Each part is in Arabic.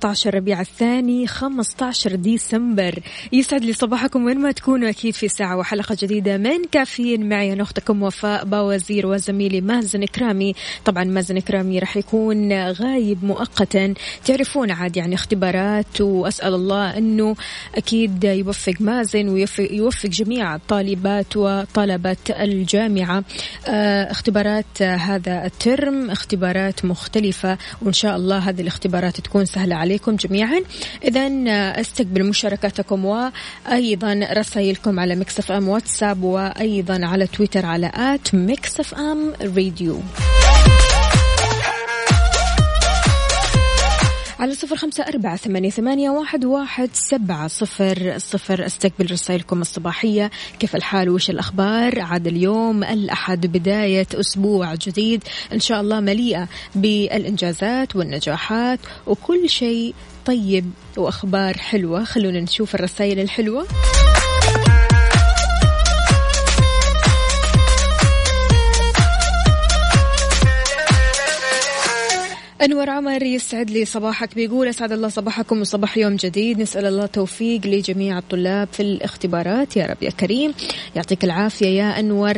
18 ربيع الثاني 15 ديسمبر. يسعد لي صباحكم وين ما تكونوا أكيد في ساعة وحلقة جديدة من كافيين. معي أنا أختكم وفاء باوزير وزميلي مازن كرامي طبعا مازن كرامي راح يكون غايب مؤقتا. تعرفون عاد يعني اختبارات وأسأل الله أنه أكيد يوفق مازن ويوفق يوفق جميع طالبات وطلبة الجامعة. آه، اختبارات هذا الترم اختبارات مختلفة. وإن شاء الله هذه الاختبارات تكون سهلة عليكم جميعا. إذا أستقبل مشاركاتكم وأيضا رسائلكم على Mix FM WhatsApp وأيضا على تويتر على at Mix FM Radio. على صفر خمسة أربعة ثمانية, ثمانية واحد, واحد سبعة صفر صفر. استقبل رسائلكم الصباحية. كيف الحال؟ وش الأخبار؟ عاد اليوم الأحد بداية أسبوع جديد. إن شاء الله مليئة بالإنجازات والنجاحات وكل شيء طيب وأخبار حلوة. خلونا نشوف الرسائل الحلوة. أنور عمر يسعد لي صباحك. بيقول أسعد الله صباحكم وصباح يوم جديد. نسأل الله توفيق لجميع الطلاب في الاختبارات. يا رب يا كريم. يعطيك العافية يا أنور.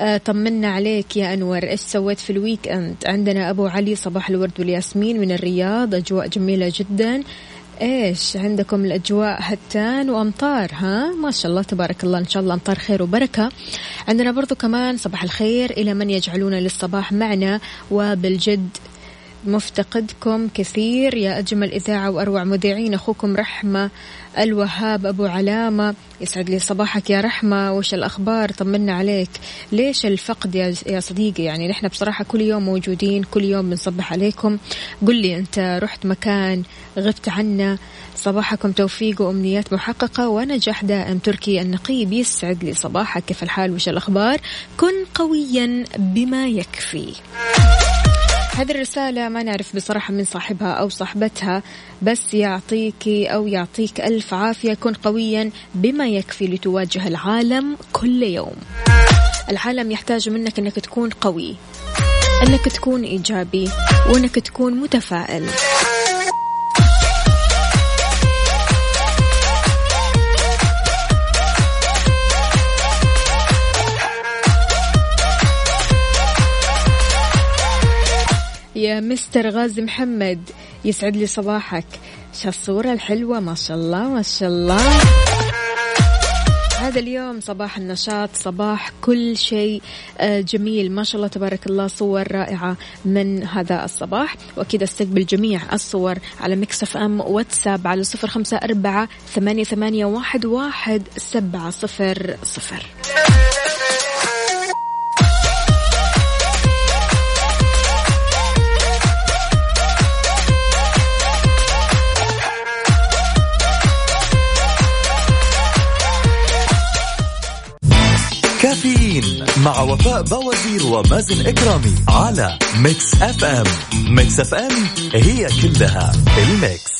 آه طمنا عليك يا أنور. إيش سويت في ال weekend؟ عندنا أبو علي صباح الورد والياسمين من الرياض. أجواء جميلة جدا. إيش عندكم الأجواء هتان وأمطار؟ ها؟ ما شاء الله تبارك الله. إن شاء الله أمطار خير وبركة. عندنا برضو كمان صباح الخير إلى من يجعلون للصباح معنا. وبالجد مفتقدكم كثير. يا أجمل إذاعة وأروع مذيعين أخوكم رحمة الوهاب أبو علامة. يسعد لي صباحك يا رحمة. وش الأخبار؟ طمنا عليك. ليش الفقد يا, صديقي؟ يعني نحن بصراحة كل يوم موجودين كل يوم بنصبح عليكم. قل لي أنت رحت مكان غبت عنا صباحكم توفيق وأمنيات محققة. ونجاح دائم تركي النقيب. يسعد لي صباحك. كيف الحال؟ وش الأخبار؟ كن قويا بما يكفي. هذه الرسالة ما نعرف بصراحة من صاحبها أو صاحبتها بس يعطيك أو يعطيك ألف عافية. كن قويا بما يكفي لتواجه العالم كل يوم. العالم يحتاج منك أنك تكون قوي أنك تكون إيجابي وأنك تكون متفائل. يا مستر غازي محمد يسعد لي صباحك. شو الصورة الحلوة؟ ما شاء الله ما شاء الله. هذا اليوم صباح النشاط صباح كل شيء آه، جميل. ما شاء الله تبارك الله صور رائعة من هذا الصباح. وأكيد أستقبل جميع الصور على مكسف أم واتساب على صفر خمسة أربعة ثمانية, ثمانية واحد, واحد سبعة صفر صفر. مع وفاء بوازير ومازن إكرامي على Mix FM Mix FM هي كلها ال mix.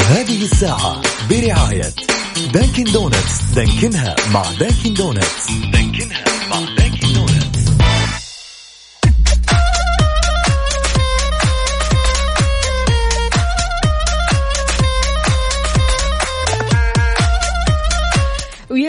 هذه الساعة برعاية Dunkin' Donuts دانكنها مع Dunkin' Donuts دانكنها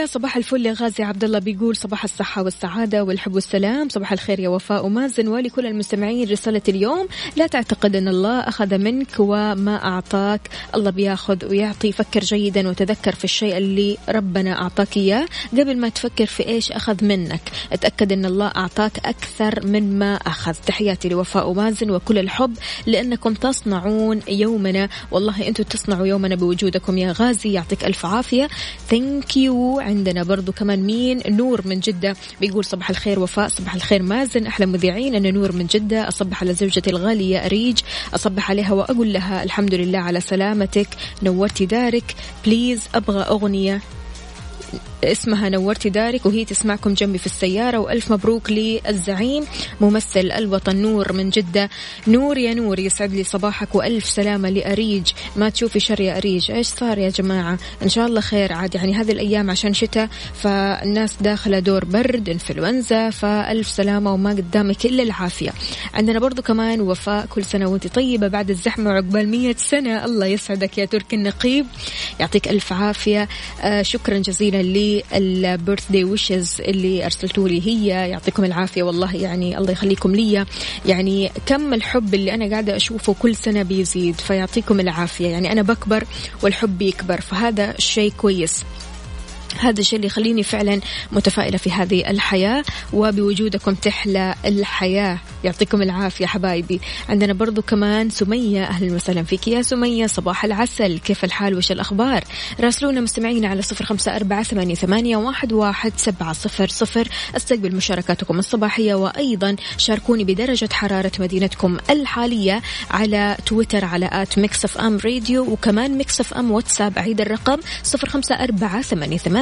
ويا صباح الفل يا غازي عبد الله بيقول صباح الصحة والسعادة والحب والسلام. صباح الخير يا وفاء ومازن. ولكل المستمعين رسالة اليوم. لا تعتقد أن الله أخذ منك وما أعطاك. الله بياخذ ويعطي. فكر جيدا وتذكر في الشيء اللي ربنا أعطاك إياه. قبل ما تفكر في إيش أخذ منك اتأكد أن الله أعطاك أكثر من ما أخذ. تحياتي لوفاء ومازن وكل الحب. لأنكم تصنعون يومنا. والله أنتم تصنعوا يومنا بوجودكم يا غازي. يعطيك ألف عافية. thank you عندنا برضو كمان مين؟ نور من جدة بيقول صباح الخير وفاء صباح الخير مازن أحلى مذيعين أنا نور من جدة أصبح على زوجتي الغالية أريج أصبح عليها وأقول لها الحمد لله على سلامتك نورتي دارك please أبغى أغنية اسمها نورتي دارك وهي تسمعكم جنبي في السيارة. وألف مبروك للزعيم ممثل الوطن نور من جدة. نور يا نور يسعد لي صباحك وألف سلامة لأريج. ما تشوفي شر يا أريج؟ إيش صار يا جماعة؟ إن شاء الله خير عاد. يعني هذه الأيام عشان شتاء فالناس داخلة دور برد إنفلونزا فألف سلامة وما قدامك إلا العافية. عندنا برضو كمان وفاء كل سنة وأنت طيبة بعد الزحمة وعقبال مية سنة. الله يسعدك يا تركي النقيب. يعطيك ألف عافية. آه شكرا جزيلا لي. البيرث داي ويشز اللي ارسلتوا لي. هي يعطيكم العافية والله يعني الله يخليكم لي يعني كم الحب اللي أنا قاعدة أشوفه كل سنة بيزيد فيعطيكم العافية. يعني أنا بكبر والحب يكبر فهذا شيء كويس. هذا الشيء اللي يخليني فعلا متفائلة في هذه الحياة وبوجودكم تحلى الحياة. يعطيكم العافية حبايبي. عندنا برضو كمان سمية. أهلا وسهلا فيك يا سمية. صباح العسل. كيف الحال؟ وش الأخبار؟ راسلونا مستمعين على صفر خمسة أربعة ثمانية, ثمانية واحد, واحد سبعة صفر صفر. استقبل مشاركاتكم الصباحية وأيضا شاركوني بدرجة حرارة مدينتكم الحالية على تويتر على at Mix FM Radio وكمان Mix FM WhatsApp أعيد الرقم صفر خمسة أربعة ثمانية,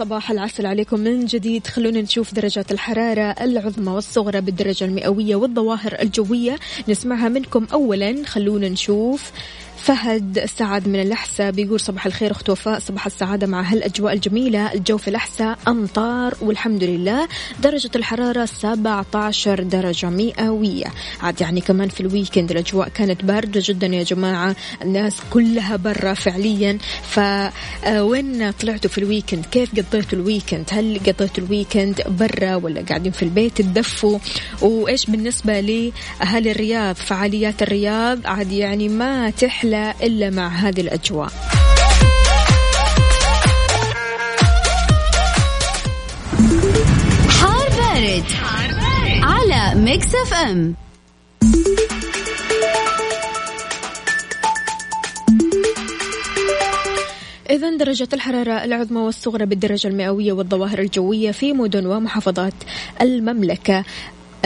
صباح العسل عليكم من جديد. خلونا نشوف درجات الحرارة العظمى والصغرى بالدرجة المئوية والظواهر الجوية. نسمعها منكم أولا. خلونا نشوف فهد سعد من الأحساء بيقول صباح الخير أخت وفاء صباح السعادة مع هالأجواء الجميلة الجو في الأحساء أمطار والحمد لله درجة الحرارة 17 درجة مئوية. عاد يعني كمان في ال weekend الأجواء كانت باردة جدا يا جماعة الناس كلها برا فعليا. فوين طلعتوا في ال weekend؟ كيف قضيتوا ال weekend؟ هل قضيتوا ال weekend برا ولا قاعدين في البيت تدفوا؟ وإيش بالنسبة لأهالي الرياض؟ فعاليات الرياض عاد يعني ما تحلى. إلا مع هذه الأجواء حار بارد, حار بارد. على Mix FM إذا درجة الحرارة العظمى والصغرى بالدرجة المئوية والظواهر الجوية في مدن ومحافظات المملكة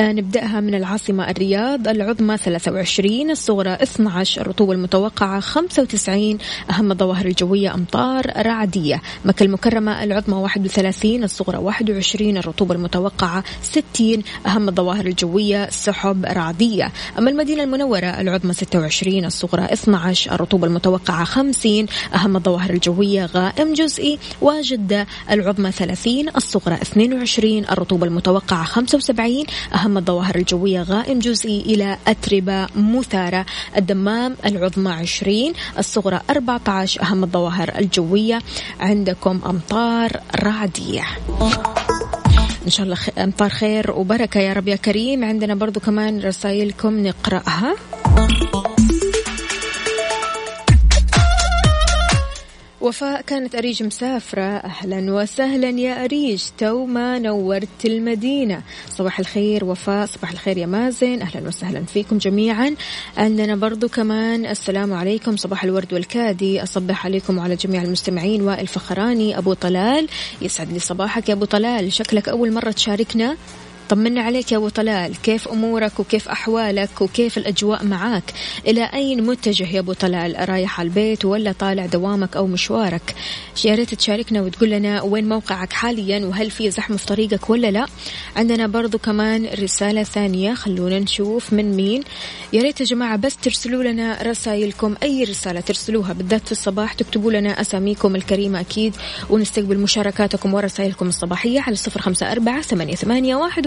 نبدأها من العاصمة الرياض العظمى 23 الصغرى 12 الرطوبة المتوقعة 95 أهم الظواهر الجوية أمطار رعدية. مكة المكرمة العظمى 31 الصغرى 21 الرطوبة المتوقعة 60 أهم الظواهر الجوية سحب رعدية. أما المدينة المنورة العظمى 26 الصغرى 12 الرطوبة المتوقعة 50 أهم الظواهر الجوية غائم جزئي وجدة العظمى 30 الصغرى 22 الرطوبة المتوقعة 75 أهم الظواهر الجوية غائم جزئي إلى أتربة مثارة. الدمام العظمى 20 الصغرى 14 أهم الظواهر الجوية. عندكم أمطار رعدية. إن شاء الله أمطار خير وبركة يا رب يا كريم. عندنا برضو كمان رسائلكم نقرأها. وفاء كانت أريج مسافرة. أهلا وسهلا يا أريج. تو ما نورت المدينة. صباح الخير وفاء صباح الخير يا مازن. أهلا وسهلا فيكم جميعا. عندنا برضو كمان. السلام عليكم. صباح الورد والكادي. أصبح عليكم وعلى جميع المستمعين وائل فخراني أبو طلال. يسعد لي صباحك يا أبو طلال. شكلك أول مرة تشاركنا. طمنا عليك يا أبو طلال. كيف أمورك وكيف أحوالك وكيف الأجواء معاك؟ إلى أين متجه يا أبو طلال؟ رايح على البيت ولا طالع دوامك أو مشوارك؟ يا ريت تشاركنا وتقول لنا وين موقعك حاليا وهل في زحمة في طريقك ولا لا. عندنا برضو كمان رسالة ثانية خلونا نشوف من مين. يا ريت يا جماعة بس ترسلوا لنا رسائلكم أي رسالة ترسلوها بالذات في الصباح تكتبوا لنا أساميكم الكريمة أكيد ونستقبل مشاركاتكم ورسائلكم الصباحية على صفر خمسة أربعة ثمانية, ثمانية واحد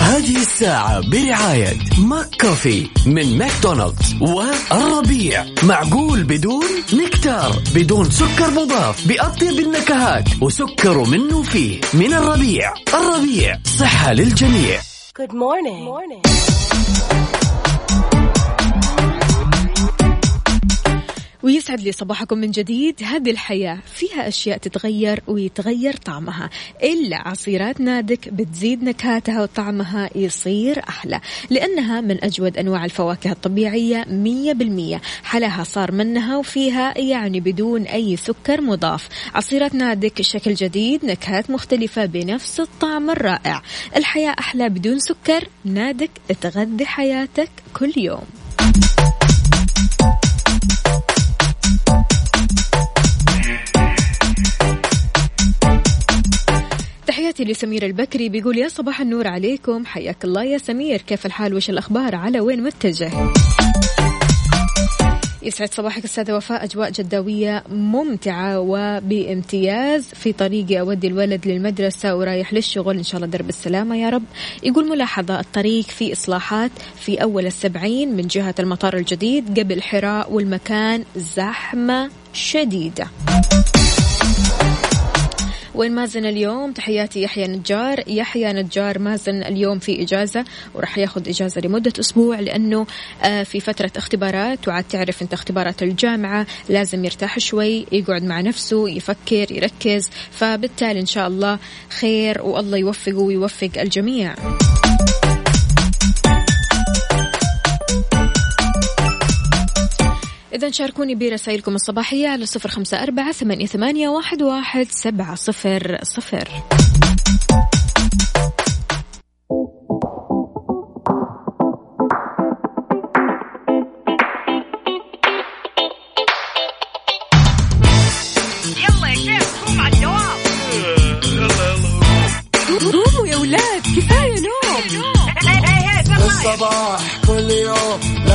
هذه الساعة برعاية McCafé من ماكدونالدز والربيع معقول بدون نكتار بدون سكر مضاف بأطيب النكهات وسكر منه فيه من الربيع الربيع صحة للجميع Good morning. Good morning. ويسعد لي صباحكم من جديد. هذه الحياة فيها أشياء تتغير ويتغير طعمها. إلا عصيرات نادك بتزيد نكهاتها وطعمها يصير أحلى. لأنها من أجود أنواع الفواكه الطبيعية مية بالمية. حلاها صار منها وفيها يعني بدون أي سكر مضاف. عصيرات نادك شكل جديد نكهات مختلفة بنفس الطعم الرائع. الحياة أحلى بدون سكر. نادك تغذي حياتك كل يوم. تحياتي لسمير البكري بيقول يا صباح النور عليكم. حياك الله يا سمير. كيف الحال؟ وش الأخبار؟ على وين متجه؟ يسعد صباحك أستاذة وفاء. أجواء جداوية ممتعة وبامتياز في طريقي أودي الولد للمدرسة ورايح للشغل. إن شاء الله درب السلامة يا رب. يقول ملاحظة الطريق في إصلاحات في أول السبعين من جهة المطار الجديد قبل حراء والمكان زحمة شديدة. وين مازن اليوم تحياتي يحيى نجار. يحيى نجار مازن اليوم في إجازة وراح ياخذ إجازة لمدة أسبوع لأنه آه، في فترة اختبارات. وعاد تعرف أنت اختبارات الجامعة لازم يرتاح شوي يقعد مع نفسه يفكر يركز. فبالتالي إن شاء الله خير والله يوفقه ويوفق الجميع. إذا شاركوني برسائلكم الصباحية على صفر خمسة أربعة ثمانية, واحد سبعة صفر صفر.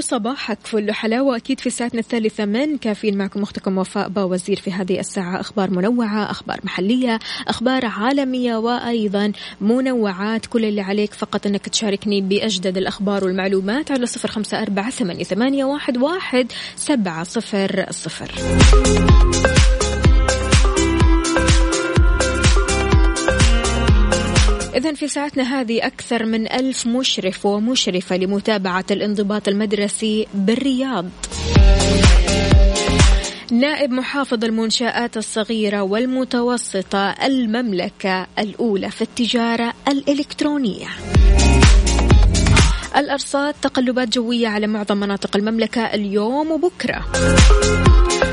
وصباحك فل حلاوة. أكيد في ساعتنا الثالثة من كافيين معكم أختكم وفاء باوزير في هذه الساعة. أخبار منوعة أخبار محلية أخبار عالمية وأيضا منوعات. كل اللي عليك فقط أنك تشاركني بأجدد الأخبار والمعلومات على صفر خمسة أربعة ثمانية واحد, واحد سبعة صفر صفر. في ساعتنا هذه أكثر من ألف مشرف ومشرفة لمتابعة الانضباط المدرسي بالرياض. نائب محافظ المنشآت الصغيرة والمتوسطة المملكة الأولى في التجارة الإلكترونية. الأرصاد تقلبات جوية على معظم مناطق المملكة اليوم وبكرة.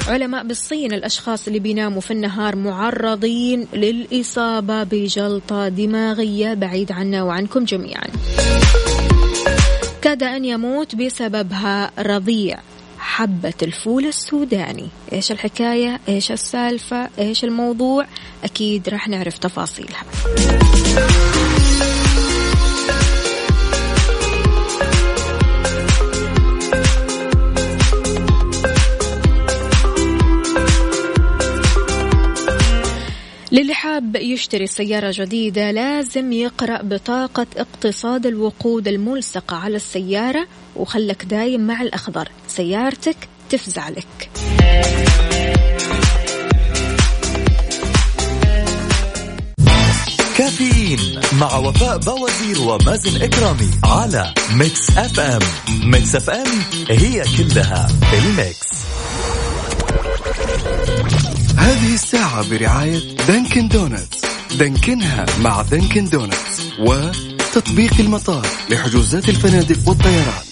علماء بالصين الأشخاص اللي بيناموا في النهار معرضين للإصابة بجلطة دماغية بعيد عنا وعنكم جميعا. كاد أن يموت بسببها رضيع حبة الفول السوداني. إيش الحكاية؟ إيش السالفة؟ إيش الموضوع؟ أكيد راح نعرف تفاصيلها. للي حاب يشتري سيارة جديدة لازم يقرأ بطاقة اقتصاد الوقود الملصقة على السيارة وخلك دايم مع الأخضر. سيارتك تفزع لك. كافيين مع وفاء بوازير ومازن إكرامي على Mix FM. Mix FM هي كلها ال mix. هذه الساعة برعاية Dunkin' Donuts. دانكنها مع Dunkin' Donuts وتطبيق المطار لحجوزات الفنادق والطيران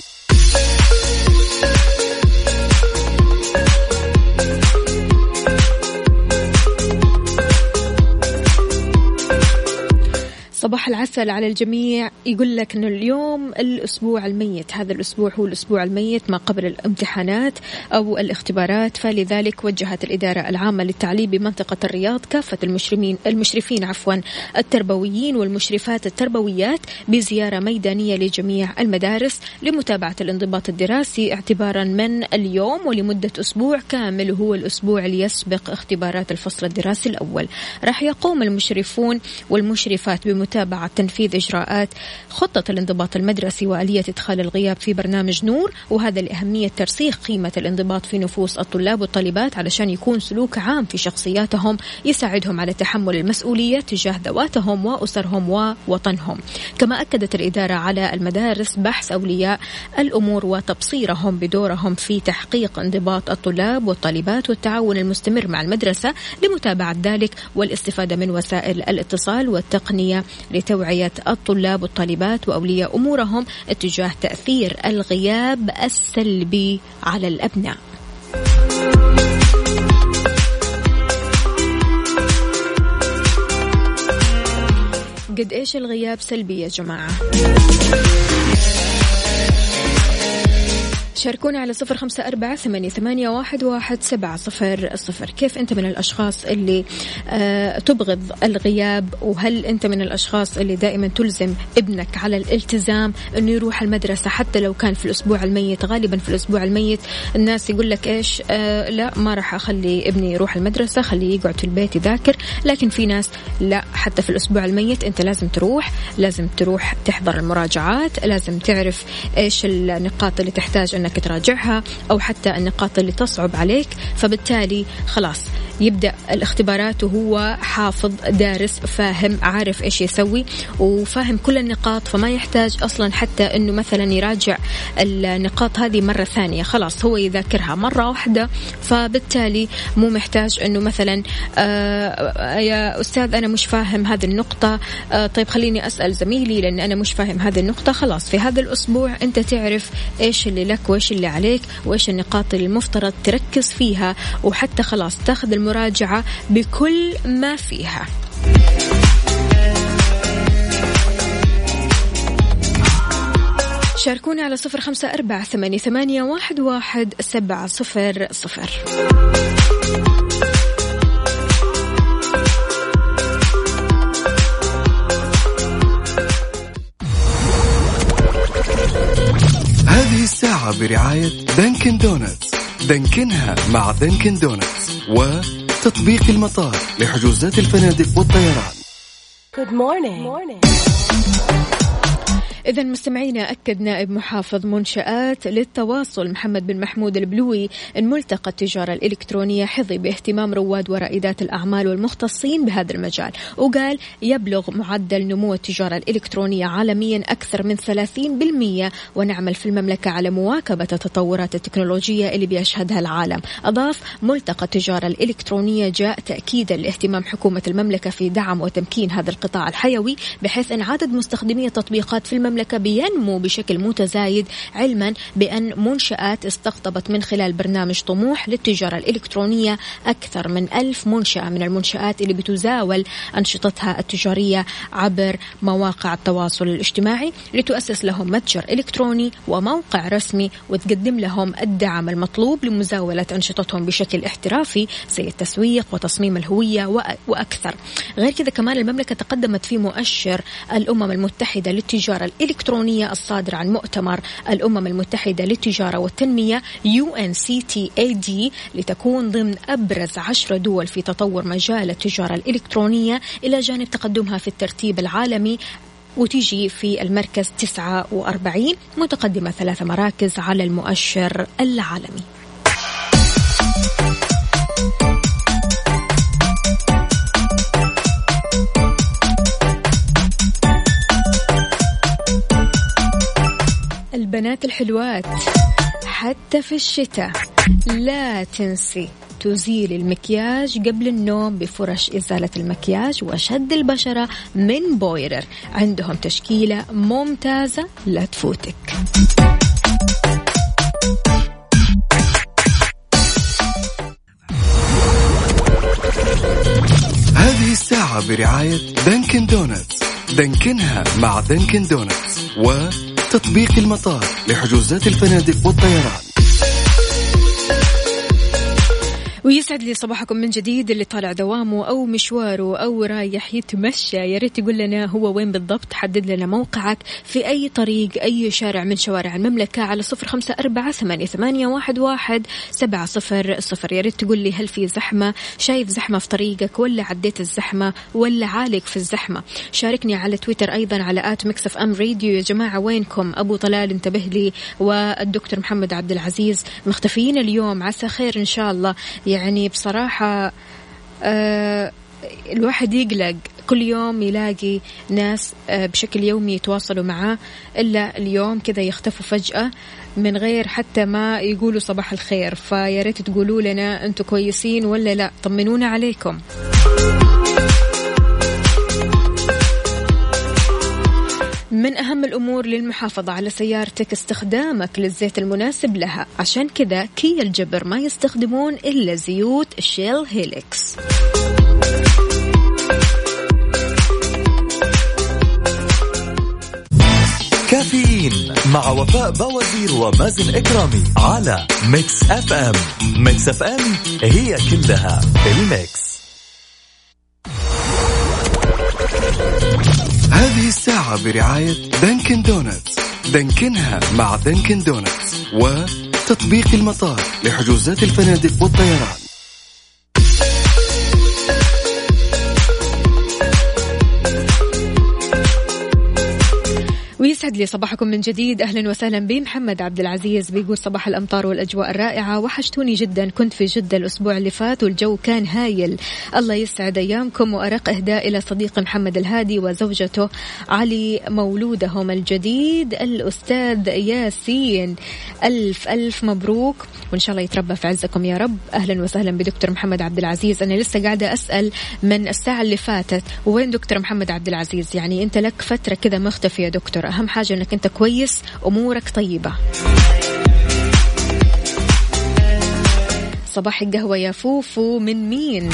صباح العسل على الجميع. يقول لك إنه اليوم الأسبوع الميت. هذا الأسبوع هو الأسبوع الميت ما قبل الامتحانات أو الاختبارات. فلذلك وجهت الإدارة العامة للتعليم بمنطقة الرياض كافة المشرفين المشرفين عفوا التربويين والمشرفات التربويات بزيارة ميدانية لجميع المدارس لمتابعة الانضباط الدراسي. اعتبارا من اليوم ولمدة أسبوع كامل هو الأسبوع اللي يسبق اختبارات الفصل الدراسي الأول. راح يقوم المشرفون والمشرفات بمتابعة متابعة تنفيذ إجراءات خطة الانضباط المدرسي وآلية إدخال الغياب في برنامج نور وهذا لأهمية ترسيخ قيمة الانضباط في نفوس الطلاب والطالبات علشان يكون سلوك عام في شخصياتهم يساعدهم على تحمل المسؤولية تجاه ذواتهم وأسرهم ووطنهم. كما أكدت الإدارة على المدارس بحث أولياء الأمور وتبصيرهم بدورهم في تحقيق انضباط الطلاب والطالبات والتعاون المستمر مع المدرسة لمتابعة ذلك والاستفادة من وسائل الاتصال والتقنية لتوعية الطلاب والطالبات وأولياء أمورهم اتجاه تأثير الغياب السلبي على الأبناء. قد إيش الغياب سلبي يا جماعة شاركونا على صفر خمسة أربعة ثمانية, واحد, سبعة صفر صفر. كيف أنت من الأشخاص اللي آه تبغض الغياب؟ وهل أنت من الأشخاص اللي دائما تلزم ابنك على الالتزام أنه يروح المدرسة حتى لو كان في الأسبوع الميت؟ غالبا في الأسبوع الميت الناس يقول لك إيش؟ آه لا ما راح أخلي ابني يروح المدرسة خليه يقعد في البيت يذاكر. لكن في ناس لا حتى في الأسبوع الميت أنت لازم تروح لازم تروح تحضر المراجعات لازم تعرف إيش النقاط اللي تحتاج أنك تراجعها أو حتى النقاط اللي تصعب عليك فبالتالي خلاص يبدأ الاختبارات وهو حافظ دارس فاهم عارف إيش يسوي وفاهم كل النقاط فما يحتاج أصلا حتى أنه مثلا يراجع النقاط هذه مرة ثانية خلاص هو يذاكرها مرة واحدة فبالتالي مو محتاج أنه مثلا آه يا أستاذ أنا مش فاهم هذه النقطة آه طيب خليني أسأل زميلي لأن أنا مش فاهم هذه النقطة خلاص في هذا الأسبوع أنت تعرف إيش اللي لك وإيش اللي عليك وإيش النقاط اللي المفترض تركز فيها وحتى خلاص تاخذ المراجعة بكل ما فيها. شاركونا على صفر خمسة أربعة ثمانية, واحد سبعة صفر صفر. برعاية Dunkin' Donuts. دانكنها مع Dunkin' Donuts وتطبيق المطار لحجوزات الفنادق والطيران. Good morning. إذا مستمعينا أكد نائب محافظ منشآت للتواصل محمد بن محمود البلوي أن ملتقى التجارة الإلكترونية حظي باهتمام رواد ورائدات الأعمال والمختصين بهذا المجال. وقال يبلغ معدل نمو التجارة الإلكترونية عالميا أكثر من 30% ونعمل في المملكة على مواكبة التطورات التكنولوجية اللي بيشهدها العالم. أضاف ملتقى التجارة الإلكترونية جاء تأكيدا لاهتمام حكومة المملكة في دعم وتمكين هذا القطاع الحيوي بحيث أن عدد مستخدمي التطبيقات في المملكة بينمو بشكل متزايد علما بأن منشآت استقطبت من خلال برنامج طموح للتجارة الإلكترونية أكثر من ألف منشأة من المنشآت اللي بتزاول أنشطتها التجارية عبر مواقع التواصل الاجتماعي لتؤسس لهم متجر إلكتروني وموقع رسمي وتقدم لهم الدعم المطلوب لمزاولة أنشطتهم بشكل احترافي زي التسويق وتصميم الهوية وأكثر. غير كذا كمان المملكة تقدمت في مؤشر الأمم المتحدة للتجارة الإلكترونية الصادر عن مؤتمر الأمم المتحدة للتجارة والتنمية UNCTAD لتكون ضمن أبرز عشر دول في تطور مجال التجارة الإلكترونية. إلى جانب تقدمها في الترتيب العالمي وتيجي في المركز 49 متقدمة ثلاث مراكز على المؤشر العالمي. البنات الحلوات. حتى في الشتاء. لا تنسي تزيل المكياج قبل النوم بفرش إزالة المكياج وشد البشرة من Beurer عندهم تشكيلة ممتازة لا تفوتك. هذه الساعة برعاية Dunkin' Donuts. دانكنها مع Dunkin' Donuts وتطبيق المطار لحجوزات الفنادق والطيران. ويسعد لي صباحكم من جديد اللي طالع دوامه أو مشواره أو رايح يتمشى. يا ريت تقول لنا هو وين بالضبط. حدد لنا موقعك في أي طريق أي شارع من شوارع المملكة على صفر خمسة أربعة ثمانية, ثمانية واحد, واحد سبعة صفر صفر. يا ريت تقول لي هل في زحمة؟ شايف زحمة في طريقك ولا عديت الزحمة ولا عالق في الزحمة؟ شاركني على تويتر أيضا على at Mix FM radio. يا جماعة وينكم؟ أبو طلال انتبه لي والدكتور محمد عبد العزيز. مختفيين اليوم. عسى خير إن شاء الله. يعني بصراحة أه الواحد يقلق. كل يوم يلاقي ناس أه بشكل يومي يتواصلوا معاه إلا اليوم كذا يختفوا فجأة من غير حتى ما يقولوا صباح الخير. فيا ريت تقولوا لنا أنتم كويسين ولا لا. طمنونا عليكم. من أهم الأمور للمحافظة على سيارتك استخدامك للزيت المناسب لها. عشان كذا كيا الجبر ما يستخدمون إلا زيوت Shell Helix. كافيين مع وفاء بوازير ومازن إكرامي على Mix FM Mix FM هي كلها ال mix. هذه الساعة برعاية Dunkin' Donuts. دانكنها مع Dunkin' Donuts. وتطبيق المطار لحجوزات الفنادق والطيران. ويسعد لي صباحكم من جديد. أهلا وسهلا بمحمد عبد العزيز بيقول صباح الأمطار والأجواء الرائعة. وحشتوني جدا. كنت في جدة الأسبوع اللي فات والجو كان هايل. الله يسعد أيامكم. وأرق إهداء إلى صديقي محمد الهادي وزوجته علي مولودهم الجديد الأستاذ ياسين. ألف ألف مبروك. وإن شاء الله يتربى في عزكم يا رب. أهلا وسهلا بدكتور محمد عبد العزيز. أنا لسه قاعدة أسأل من الساعة اللي فاتت. وين دكتور محمد عبد العزيز؟ يعني أنت لك فترة كذا مختفي يا دكتور. أهم حاجة أنك أنت كويس أمورك طيبة. صباح القهوة يا فوفو من مين؟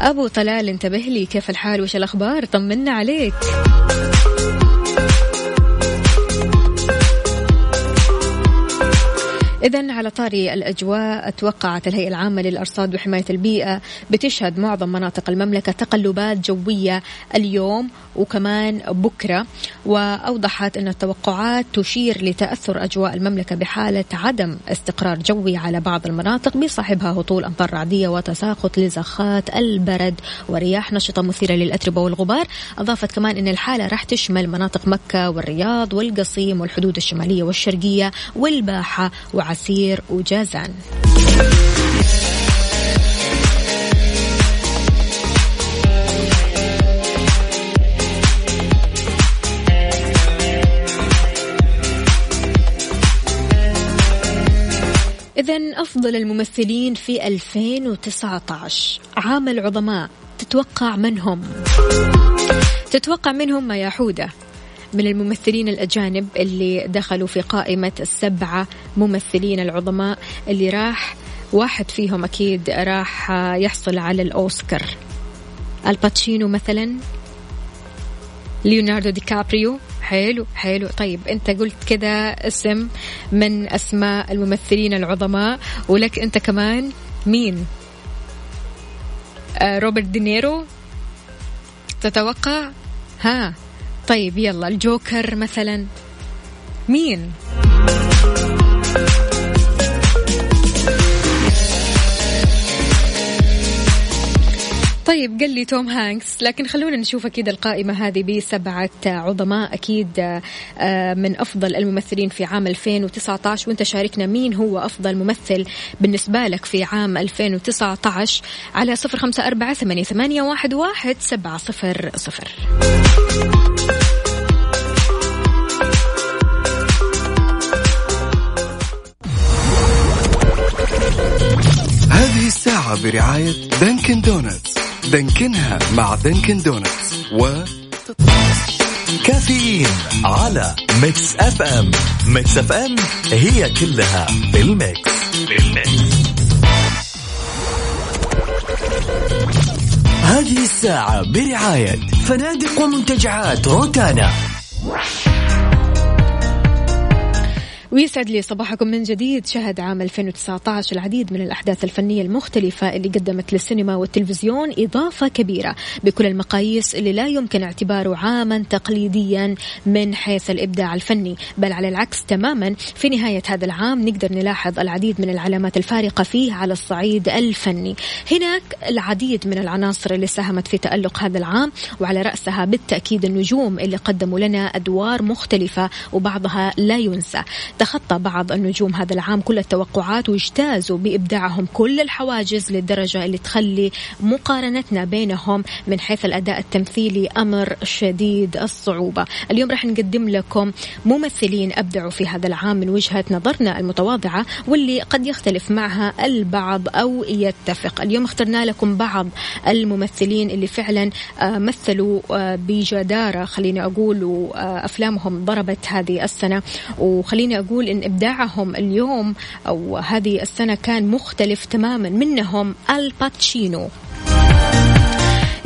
أبو طلال انتبه لي كيف الحال؟ وش الأخبار؟ طمنا عليك. إذا على طاري الأجواء توقعت الهيئة العامة للأرصاد وحماية البيئة بتشهد معظم مناطق المملكة تقلبات جوية اليوم وكمان بكرة وأوضحت أن التوقعات تشير لتأثر أجواء المملكة بحالة عدم استقرار جوي على بعض المناطق بيصاحبها هطول أمطار رعدية وتساقط لزخات البرد ورياح نشطة مثيرة للأتربة والغبار. أضافت كمان أن الحالة راح تشمل مناطق مكة والرياض والقصيم والحدود الشمالية والشرقية والباحة وعسير وجازان. إذا أفضل الممثلين في 2019 عام العظماء تتوقع من هم؟ تتوقع منهم ما يا حودة من الممثلين الأجانب اللي دخلوا في قائمة السبعة ممثلين العظماء اللي راح واحد فيهم أكيد راح يحصل على الأوسكار. الباتشينو مثلا ليوناردو دي كابريو. حلو حلو. طيب أنت قلت كذا اسم من أسماء الممثلين العظماء ولك أنت كمان مين؟ آه روبرت دينيرو. تتوقع؟ ها. طيب يلا الجوكر مثلا. مين؟ طيب قال لي توم هانكس لكن خلونا نشوف أكيد القائمة هذه بسبعة عظماء. أكيد آه، من أفضل الممثلين في عام 2019 وأنت شاركنا مين هو أفضل ممثل بالنسبة لك في عام 2019 على صفر خمسة أربعة ثمانية واحد سبعة صفر صفر. الساعة برعاية Dunkin' Donuts. دانكنها مع Dunkin' Donuts و كافيين على Mix FM. Mix FM هي كلها بال mix بال mix. هذه الساعة برعاية فنادق ومنتجعات روتانا. ويسعد لي صباحكم من جديد. شهد عام 2019 العديد من الأحداث الفنية المختلفة اللي قدمت للسينما والتلفزيون إضافة كبيرة بكل المقاييس اللي لا يمكن اعتباره عاما تقليديا من حيث الإبداع الفني. بل على العكس تماما في نهاية هذا العام نقدر نلاحظ العديد من العلامات الفارقة فيه على الصعيد الفني. هناك العديد من العناصر اللي ساهمت في تألق هذا العام وعلى رأسها بالتأكيد النجوم اللي قدموا لنا أدوار مختلفة وبعضها لا ينسى. تخطى بعض النجوم هذا العام كل التوقعات واجتازوا بإبداعهم كل الحواجز للدرجة اللي تخلي مقارنتنا بينهم من حيث الأداء التمثيلي أمر شديد الصعوبة. اليوم راح نقدم لكم ممثلين أبدعوا في هذا العام من وجهة نظرنا المتواضعة واللي قد يختلف معها البعض أو يتفق. اليوم اخترنا لكم بعض الممثلين اللي فعلا آه، مثلوا آه، بجدارة. خليني أقول وأفلامهم ضربت هذه السنة. وخليني أقول أقول إن إبداعهم اليوم أو هذه السنة كان مختلف تماما منهم الباتشينو.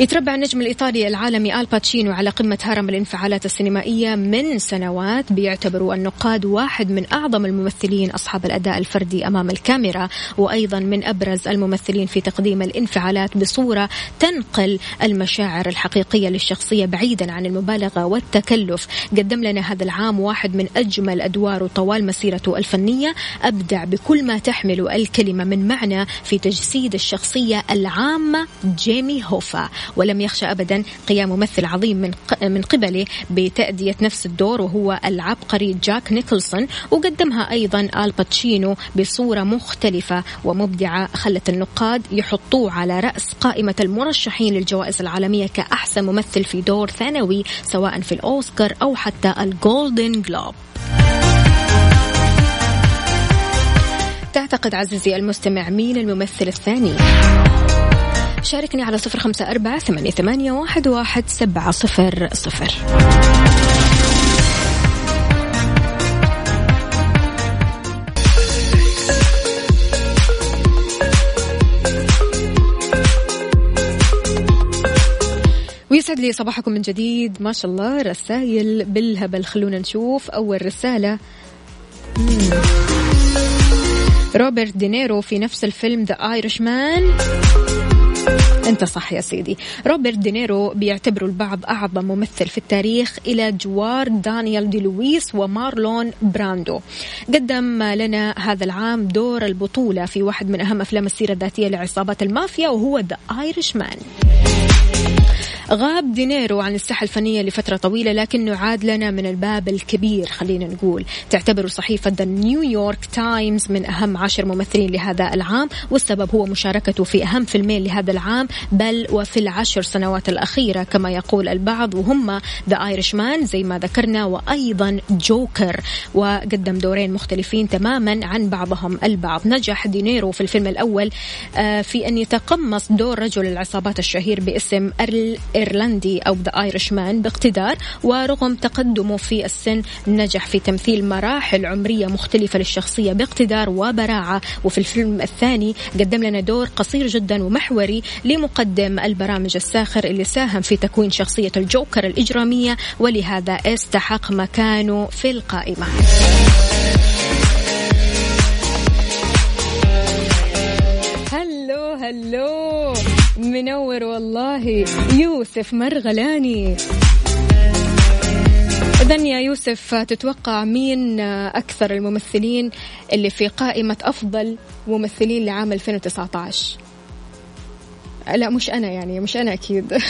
يتربع النجم الإيطالي العالمي آل باتشينو على قمة هرم الانفعالات السينمائية من سنوات. بيعتبروا النقاد واحد من أعظم الممثلين أصحاب الأداء الفردي أمام الكاميرا وأيضا من أبرز الممثلين في تقديم الانفعالات بصورة تنقل المشاعر الحقيقية للشخصية بعيدا عن المبالغة والتكلف. قدم لنا هذا العام واحد من أجمل أدواره طوال مسيرته الفنية. أبدع بكل ما تحمل الكلمة من معنى في تجسيد الشخصية العامة جيمي هوفا. ولم يخشى أبدا قيام ممثل عظيم من من قبله بتأدية نفس الدور وهو العبقري جاك نيكلسون وقدمها أيضا آل باتشينو بصورة مختلفة ومبدعة خلت النقاد يحطوه على رأس قائمة المرشحين للجوائز العالمية كأحسن ممثل في دور ثانوي سواء في الأوسكار أو حتى ال Golden Globe تعتقد عزيزي المستمع مين الممثل الثاني؟ شاركني على صفر خمسة أربعة ثمانية, واحد, واحد سبعة صفر صفر. ويسعد لي صباحكم من جديد. ما شاء الله رسائل بالهبل. خلونا نشوف أول رسالة. روبرت دينيرو في نفس الفيلم The Irishman أنت صح يا سيدي. روبرت دينيرو بيعتبره البعض أعظم ممثل في التاريخ إلى جوار دانيال دي لويس ومارلون براندو. قدم لنا هذا العام دور البطولة في واحد من أهم أفلام السيرة الذاتية لعصابات المافيا وهو The Irishman غاب دينيرو عن الساحة الفنية لفترة طويلة لكنه عاد لنا من الباب الكبير خلينا نقول. تعتبر صحيفة The New York Times من أهم عشر ممثلين لهذا العام والسبب هو مشاركته في أهم فيلمين لهذا العام بل وفي العشر سنوات الأخيرة كما يقول البعض وهم The Irishman زي ما ذكرنا وأيضا جوكر وقدم دورين مختلفين تماما عن بعضهم البعض. نجح دينيرو في الفيلم الأول آه، في أن يتقمص دور رجل العصابات الشهير باسم الايرلندي أو The Irishman باقتدار ورغم تقدمه في السن نجح في تمثيل مراحل عمرية مختلفة للشخصية باقتدار وبراعة. وفي الفيلم الثاني قدم لنا دور قصير جدا ومحوري لمقدم البرامج الساخر اللي ساهم في تكوين شخصية الجوكر الإجرامية ولهذا استحق مكانه في القائمة. هلو هلو. منور والله. يوسف مرغلاني. إذا يا يوسف تتوقع مين أكثر الممثلين اللي في قائمة أفضل ممثلين لعام 2019 لا مش أنا يعني مش أنا أكيد.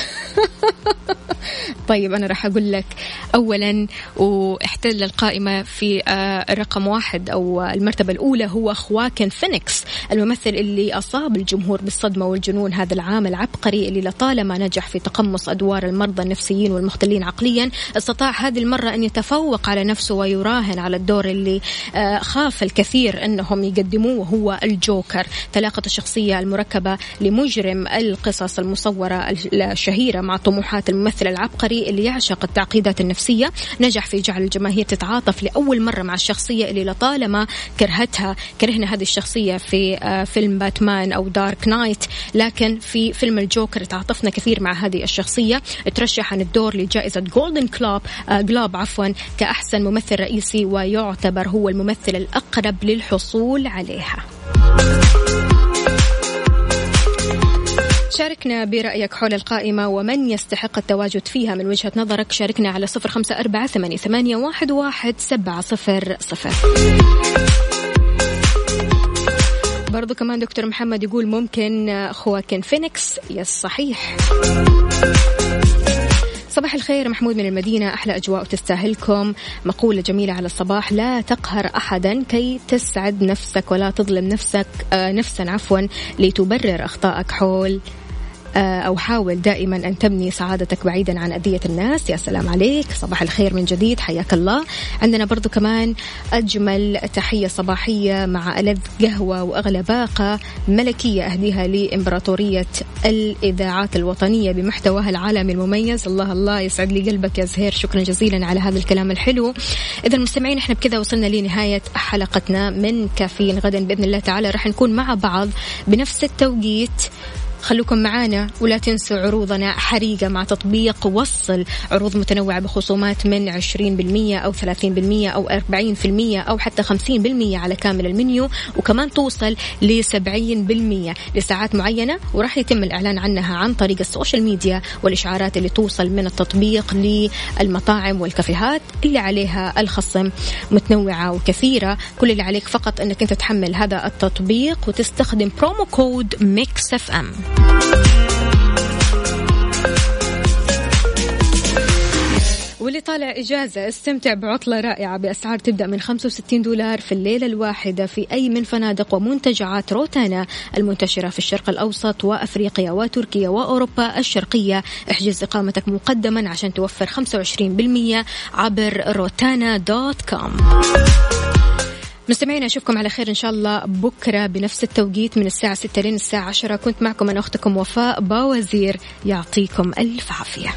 طيب أنا راح أقول لك أولا واحتل القائمة في آه، رقم واحد أو المرتبة الأولى هو خواكن فينيكس الممثل اللي أصاب الجمهور بالصدمة والجنون هذا العام العبقري اللي لطالما نجح في تقمص أدوار المرضى النفسيين والمختلين عقليا استطاع هذه المرة أن يتفوق على نفسه ويراهن على الدور اللي آه، خاف الكثير أنهم يقدموه وهو الجوكر تلاقت الشخصية المركبة لمجرم القصص المصورة الشهيرة مع طموحات الممثل العبقري اللي يعشق التعقيدات النفسية. نجح في جعل الجماهير تتعاطف لأول مرة مع الشخصية اللي لطالما كرهتها كرهنا هذه الشخصية في آه، فيلم باتمان أو Dark Knight. لكن في فيلم الجوكر تعاطفنا كثير مع هذه الشخصية. ترشح عن الدور لجائزة Golden Club Globe عفوا كأحسن ممثل رئيسي ويعتبر هو الممثل الأقرب للحصول عليها. شاركنا برأيك حول القائمة ومن يستحق التواجد فيها. من وجهة نظرك شاركنا على صفر خمسة أربعة ثمانية واحد سبعة صفر صفر. برضو كمان دكتور محمد يقول ممكن خواكن فينيكس. yes صحيح. صباح الخير محمود من المدينة. أحلى أجواء تستاهلكم. مقولة جميلة على الصباح. لا تقهر أحدا كي تسعد نفسك ولا تظلم نفسك آه نفسا عفوا لتبرر أخطائك حول أو حاول دائما أن تبني سعادتك بعيدا عن أذية الناس. يا سلام عليك. صباح الخير من جديد. حياك الله. عندنا برضو كمان أجمل تحية صباحية مع ألذ قهوة وأغلى باقة ملكية أهديها لإمبراطورية الإذاعات الوطنية بمحتواها العالمي المميز. الله الله يسعد لي قلبك يا زهير. شكرا جزيلا على هذا الكلام الحلو. إذا المستمعين إحنا بكذا وصلنا لنهاية حلقتنا من كافيين غدا بإذن الله تعالى. راح نكون مع بعض بنفس التوقيت خلوكم معانا ولا تنسوا عروضنا حريقة مع تطبيق وصل. عروض متنوعة بخصومات من 20% أو 30% أو 40% أو حتى 50% على كامل المنيو وكمان توصل ل 70% لساعات معينة وراح يتم الإعلان عنها عن طريق ال social media والإشعارات اللي توصل من التطبيق للمطاعم والكافيهات اللي عليها الخصم. متنوعة وكثيرة كل اللي عليك فقط أنك أنت تحمل هذا التطبيق وتستخدم promo code Mix FM. واللي طالع إجازة استمتع بعطلة رائعة بأسعار تبدأ من 65 دولار في الليلة الواحدة في أي من فنادق ومنتجعات روتانا المنتشرة في الشرق الأوسط وأفريقيا وتركيا وأوروبا الشرقية. احجز إقامتك مقدما عشان توفر 25% عبر روتانا dot com. مستمعينا اشوفكم على خير إن شاء الله بكرة بنفس التوقيت من الساعة 6 لين الساعة 10 كنت معكم أنا أختكم وفاء باوزير يعطيكم ألف عافية.